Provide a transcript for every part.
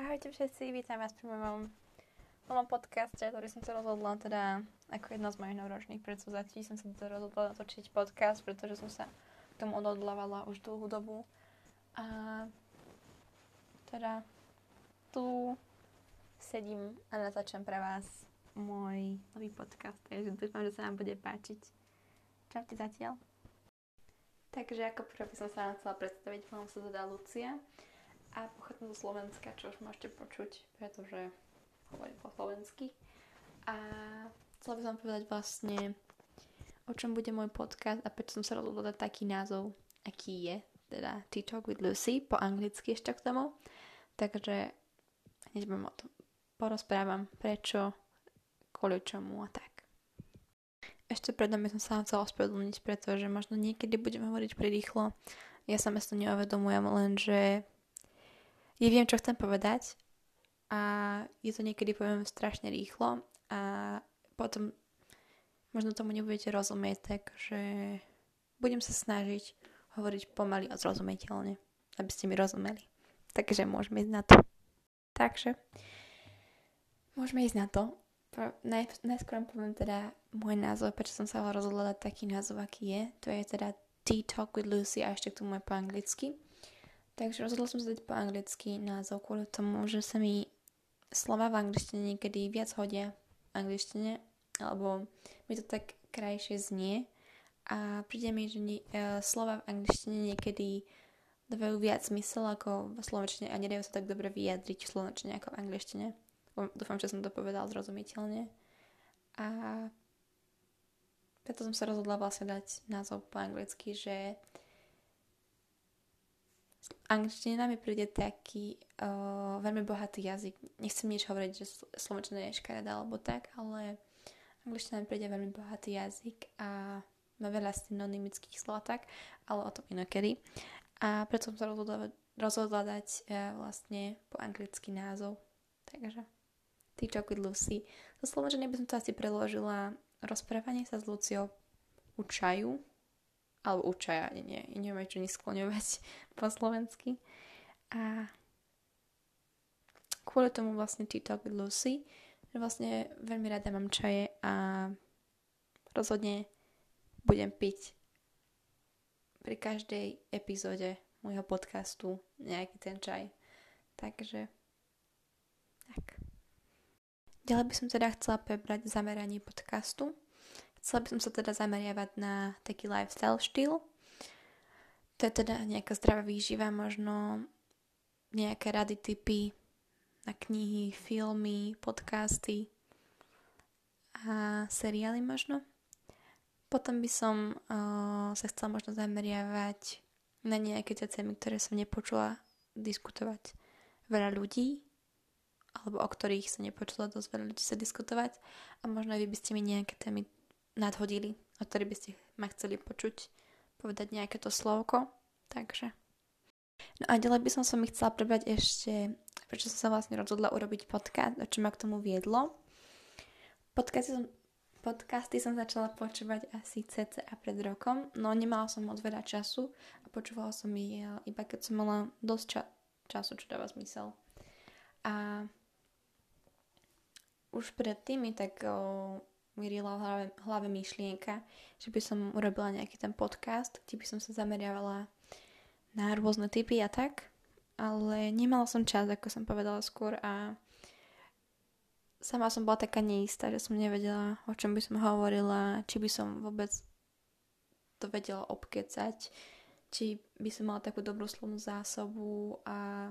Ahojte všetci, vítam vás pri mojom novom podcaste, ktorý som sa rozhodla teda ako jedna z mojich novoročných predsúzatí som sa to rozhodla natočiť podcast, pretože som sa k tomu odhodlávala už dlhú dobu. A teda tu sedím a natáčam pre vás môj nový podcast, takže dúfam, že sa vám bude páčiť. Čaute zatiaľ. Takže ako prvé som sa vám chcela predstaviť, volám sa teda Lucia a pochádzam zo Slovenska, čo už môžete počuť, pretože hovorím po slovensky. A chcela by som povedať vlastne, o čom bude môj podcast a prečo som sa rozhodla dať taký názov, aký je, teda Tea Talk with Lucy, po anglicky ešte k tomu. Takže hneď vám o tom porozprávam, prečo, kvôli čomu a tak. Ešte predom by som sa vám chcela ospravedlniť, pretože možno niekedy budem hovoriť prirýchlo. Ja sa to neuvedomujem, lenže ja viem, čo chcem povedať a je to niekedy poviem strašne rýchlo a potom možno tomu nebudete rozumieť, takže budem sa snažiť hovoriť pomaly a zrozumiteľne, aby ste mi rozumeli. Takže môžeme ísť na to. Takže môžeme ísť na to. Naj, najskôr poviem teda môj názov, prečo som sa rozhodla dať taký názov, aký je. To je teda Tea Talk with Lucy a ešte k tomu aj po anglicky. Takže rozhodla som sa dať po anglicky názov kvôli tomu, že sa mi slova v angličtine niekedy viac hodia v angličtine, alebo mi to tak krajšie znie a príde mi, že nie, uh, slova v angličtine niekedy dávajú viac zmysel ako v slovenčine a nedajú sa tak dobre vyjadriť v slovenčine ako v angličtine. Dúfam, že som to povedal zrozumiteľne. A preto som sa rozhodla vlastne dať názov po anglicky, že angličtina mi príde taký uh, veľmi bohatý jazyk. Nechcem nič hovoriť, že slovenčina je škaredá alebo tak, ale angličtina mi príde veľmi bohatý jazyk a má veľa synonymických slov tak, ale o tom inokedy. A preto som sa rozhodla, rozhodla dať uh, vlastne po anglický názov. Takže Talk with Lucy. Zo slovenčiny by som to asi preložila rozprávanie sa s Luciou u čaju, alebo učaja, nie, nie, neviem čo skloňovať po slovensky. A kvôli tomu vlastne Tea with Lucy, že vlastne veľmi rada mám čaje a rozhodne budem piť pri každej epizóde môjho podcastu nejaký ten čaj. Takže tak. Ďalej by som teda chcela prebrať zameranie podcastu. Chcela by som sa teda zameriavať na taký lifestyle štýl. To je teda nejaká zdravá výživa, možno nejaké rady, typy na knihy, filmy, podcasty a seriály možno. Potom by som uh, sa chcela možno zameriavať na nejaké tie témy, ktoré som nepočula diskutovať veľa ľudí, alebo o ktorých sa nepočula dosť veľa ľudí sa diskutovať a možno vy by ste mi nejaké témy nadhodili, o ktorý by ste ma chceli počuť, povedať nejaké to slovko. Takže. No a ďalej by som sa mi chcela prebrať ešte, prečo som sa vlastne rozhodla urobiť podcast, a čo ma k tomu viedlo. Podcasty som, podcasty som začala počúvať asi cca pred rokom, no nemala som moc veľa času a počúvala som ich iba keď som mala dosť ča- času, čo dáva zmysel. A už predtým mi tak o, mi rila v hlave, hlave myšlienka, že by som urobila nejaký ten podcast, kde by som sa zameriavala na rôzne typy a tak, ale nemala som čas, ako som povedala skôr a sama som bola taká neistá, že som nevedela, o čom by som hovorila, či by som vôbec to vedela obkecať, či by som mala takú dobrú slovnú zásobu a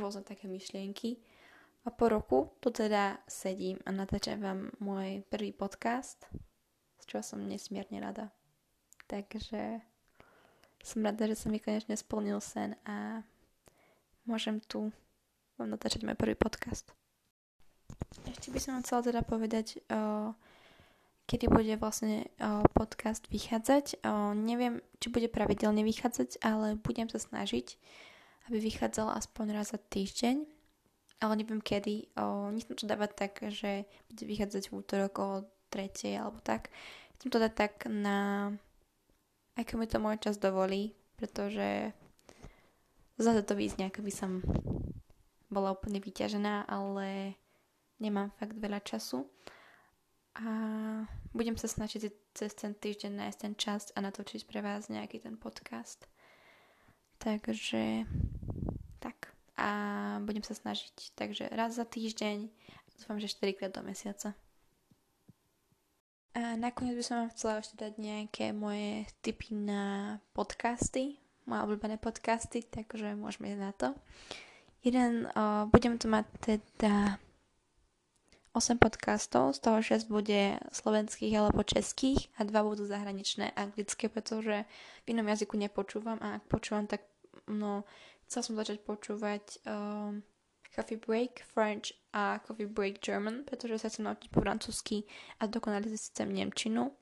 rôzne také myšlienky. A po roku tu teda sedím a natáčam vám môj prvý podcast, z čoho som nesmierne rada. Takže som rada, že sa mi konečne splnil sen a môžem tu vám natáčať môj prvý podcast. Ešte by som chcela teda povedať, o, kedy bude vlastne o, podcast vychádzať. O, neviem, či bude pravidelne vychádzať, ale budem sa snažiť, aby vychádzala aspoň raz za týždeň ale neviem kedy. O, nechcem to dávať tak, že bude vychádzať v útorok o tretej alebo tak. Chcem to dať tak na... Ako mi to môj čas dovolí, pretože zase to význe, ako by som bola úplne vyťažená, ale nemám fakt veľa času. A budem sa snažiť cez ten týždeň nájsť ten čas a natočiť pre vás nejaký ten podcast. Takže tak. A budem sa snažiť. Takže raz za týždeň. Dúfam, že 4 krát do mesiaca. A nakoniec by som vám chcela ešte dať nejaké moje tipy na podcasty, moje obľúbené podcasty, takže môžeme ísť na to. Jeden, uh, budem tu mať teda 8 podcastov, z toho 6 bude slovenských alebo českých a 2 budú zahraničné anglické, pretože v inom jazyku nepočúvam a ak počúvam, tak no, chcel som začať počúvať um, Coffee Break French a Coffee Break German, pretože sa chcem naučiť po francúzsky a dokonale systém Nemčinu.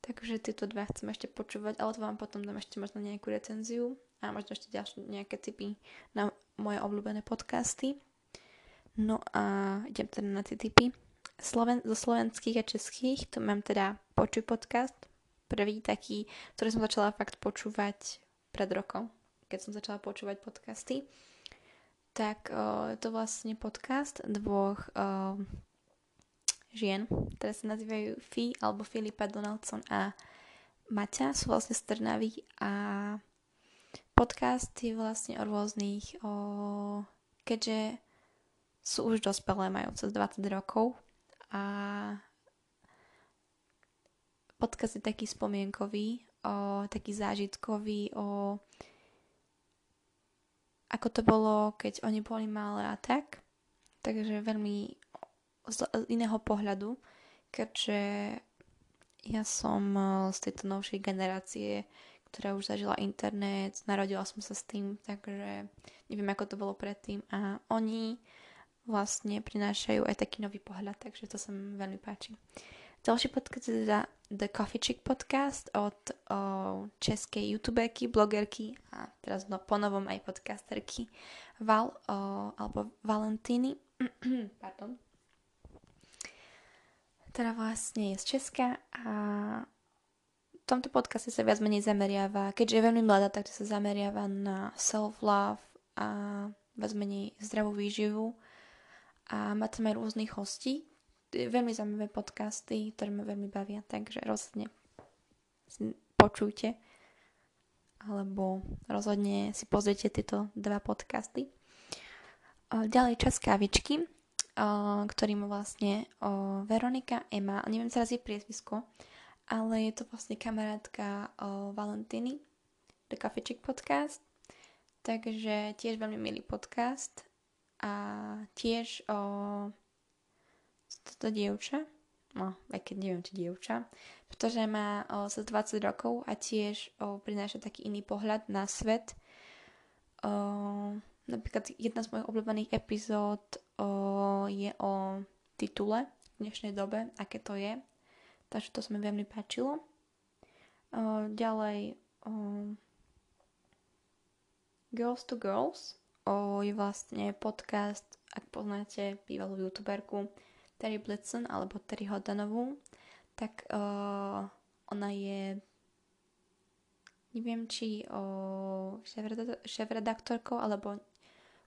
Takže tieto dva chcem ešte počúvať, ale to vám potom dám ešte možno nejakú recenziu a možno ešte ďalšie nejaké tipy na moje obľúbené podcasty. No a idem teda na tie tipy. Sloven- zo slovenských a českých tu mám teda Počuj podcast, prvý taký, ktorý som začala fakt počúvať pred rokom, keď som začala počúvať podcasty tak o, je to vlastne podcast dvoch o, žien, ktoré sa nazývajú Fi alebo Filipa Donaldson a Maťa, sú vlastne z Trnavy a podcast je vlastne o rôznych, o, keďže sú už dospelé, majú cez 20 rokov a podcast je taký spomienkový, o, taký zážitkový, o ako to bolo, keď oni boli malé a tak. Takže veľmi z iného pohľadu, keďže ja som e, z tejto novšej generácie, ktorá už zažila internet, narodila som sa s tým, takže neviem, ako to bolo predtým. A oni vlastne prinášajú aj taký nový pohľad, takže to sa mi veľmi páči. Ďalší podcast je teda The Coffee Chick podcast od o, českej youtuberky, blogerky a teraz no, ponovom aj podcasterky Val o, alebo Valentiny. Pardon. Teda vlastne je z Česka a v tomto podcaste sa viac menej zameriava, keďže je veľmi mladá, tak sa zameriava na self-love a viac menej zdravú výživu a má tam aj rôznych hostí, veľmi zaujímavé podcasty, ktoré ma veľmi bavia, takže rozhodne počujte alebo rozhodne si pozrite tieto dva podcasty. Ďalej čas kávičky, ktorý má vlastne Veronika Ema, neviem teraz jej priezvisko, ale je to vlastne kamarátka Valentiny, The Coffee Chick Podcast, takže tiež veľmi milý podcast a tiež o toto dievča, no, aj keď neviem, či dievča, pretože má o, za 20 rokov a tiež o, prináša taký iný pohľad na svet. O, napríklad jedna z mojich obľúbených epizód o, je o titule v dnešnej dobe, aké to je. Takže to sa mi veľmi páčilo. O, ďalej o, Girls to Girls o, je vlastne podcast, ak poznáte bývalú youtuberku Terry Blitzen alebo Terry Hodanovú, tak uh, ona je neviem, či uh, šéf-redaktorkou alebo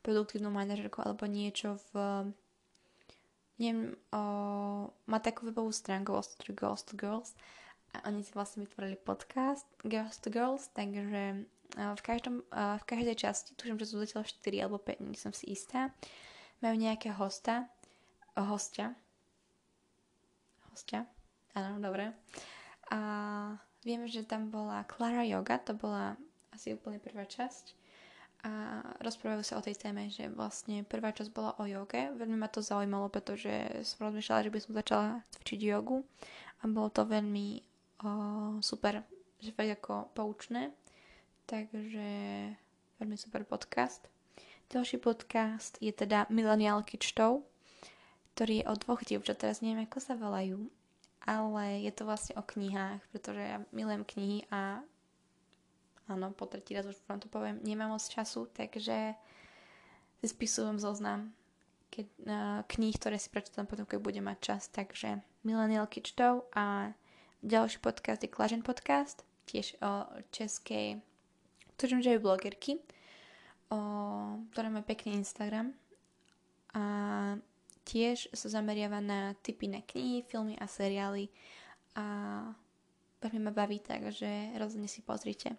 produktívnou manažerkou alebo niečo v neviem, uh, má takú webovú stránku Girls to Girls a oni si vlastne vytvorili podcast Girls to Girls, takže v, každom, v každej časti, tuším, že sú zatiaľ 4 alebo 5, nie som si istá, majú nejaké hosta, hostia, hostia. Áno, dobre. A viem, že tam bola Clara Yoga, to bola asi úplne prvá časť. A rozprávajú sa o tej téme, že vlastne prvá časť bola o joge. Veľmi ma to zaujímalo, pretože som rozmýšľala, že by som začala cvičiť jogu. A bolo to veľmi o, super, že fakt ako poučné. Takže veľmi super podcast. Ďalší podcast je teda Millennial Kičtov, ktorý je o dvoch dievčat, teraz neviem, ako sa volajú, ale je to vlastne o knihách, pretože ja milujem knihy a áno, po tretí raz už vám to poviem, nemám moc času, takže si spisujem zoznam keď, uh, kníh, ktoré si prečítam potom, keď budem mať čas, takže Millennial Kičtov a ďalší podcast je Klažen podcast, tiež o českej, tužím, že je blogerky, o, ktorá má pekný Instagram. A tiež sa zameriava na typy na knihy, filmy a seriály a veľmi ma baví, takže rozhodne si pozrite.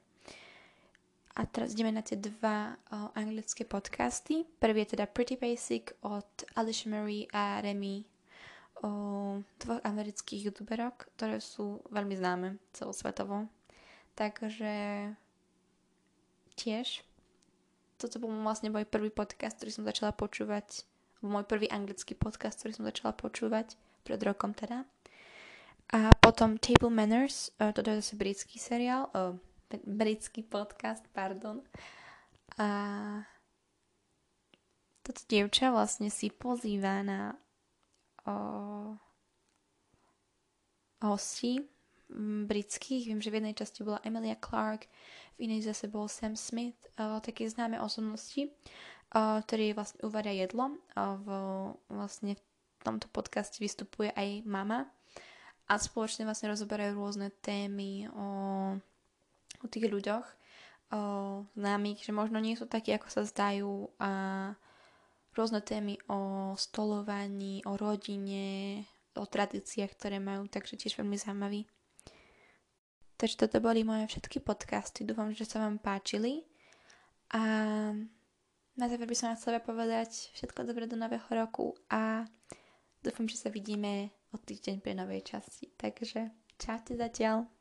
A teraz ideme na tie dva o, anglické podcasty. Prvý je teda Pretty Basic od Alicia Marie a Remy o dvoch amerických youtuberok, ktoré sú veľmi známe celosvetovo. Takže tiež toto bol vlastne môj prvý podcast, ktorý som začala počúvať, môj prvý anglický podcast, ktorý som začala počúvať pred rokom teda. A potom Table Manners, toto je zase britský seriál, britský podcast, pardon. A toto dievča vlastne si pozýva na o, hostí britských. Viem, že v jednej časti bola Emilia Clark, v inej zase bol Sam Smith, o, také známe osobnosti, ktorý vlastne uvaria jedlo. V, vlastne v tomto podcaste vystupuje aj mama a spoločne vlastne rozoberajú rôzne témy o o tých ľuďoch o, známych, že možno nie sú takí, ako sa zdajú a rôzne témy o stolovaní, o rodine, o tradíciách, ktoré majú, takže tiež veľmi zaujímavý. Takže toto boli moje všetky podcasty, dúfam, že sa vám páčili a na záver by som vám chcela povedať všetko dobré do nového roku a dúfam, že sa vidíme o týždeň pri novej časti. Takže čaute zatiaľ.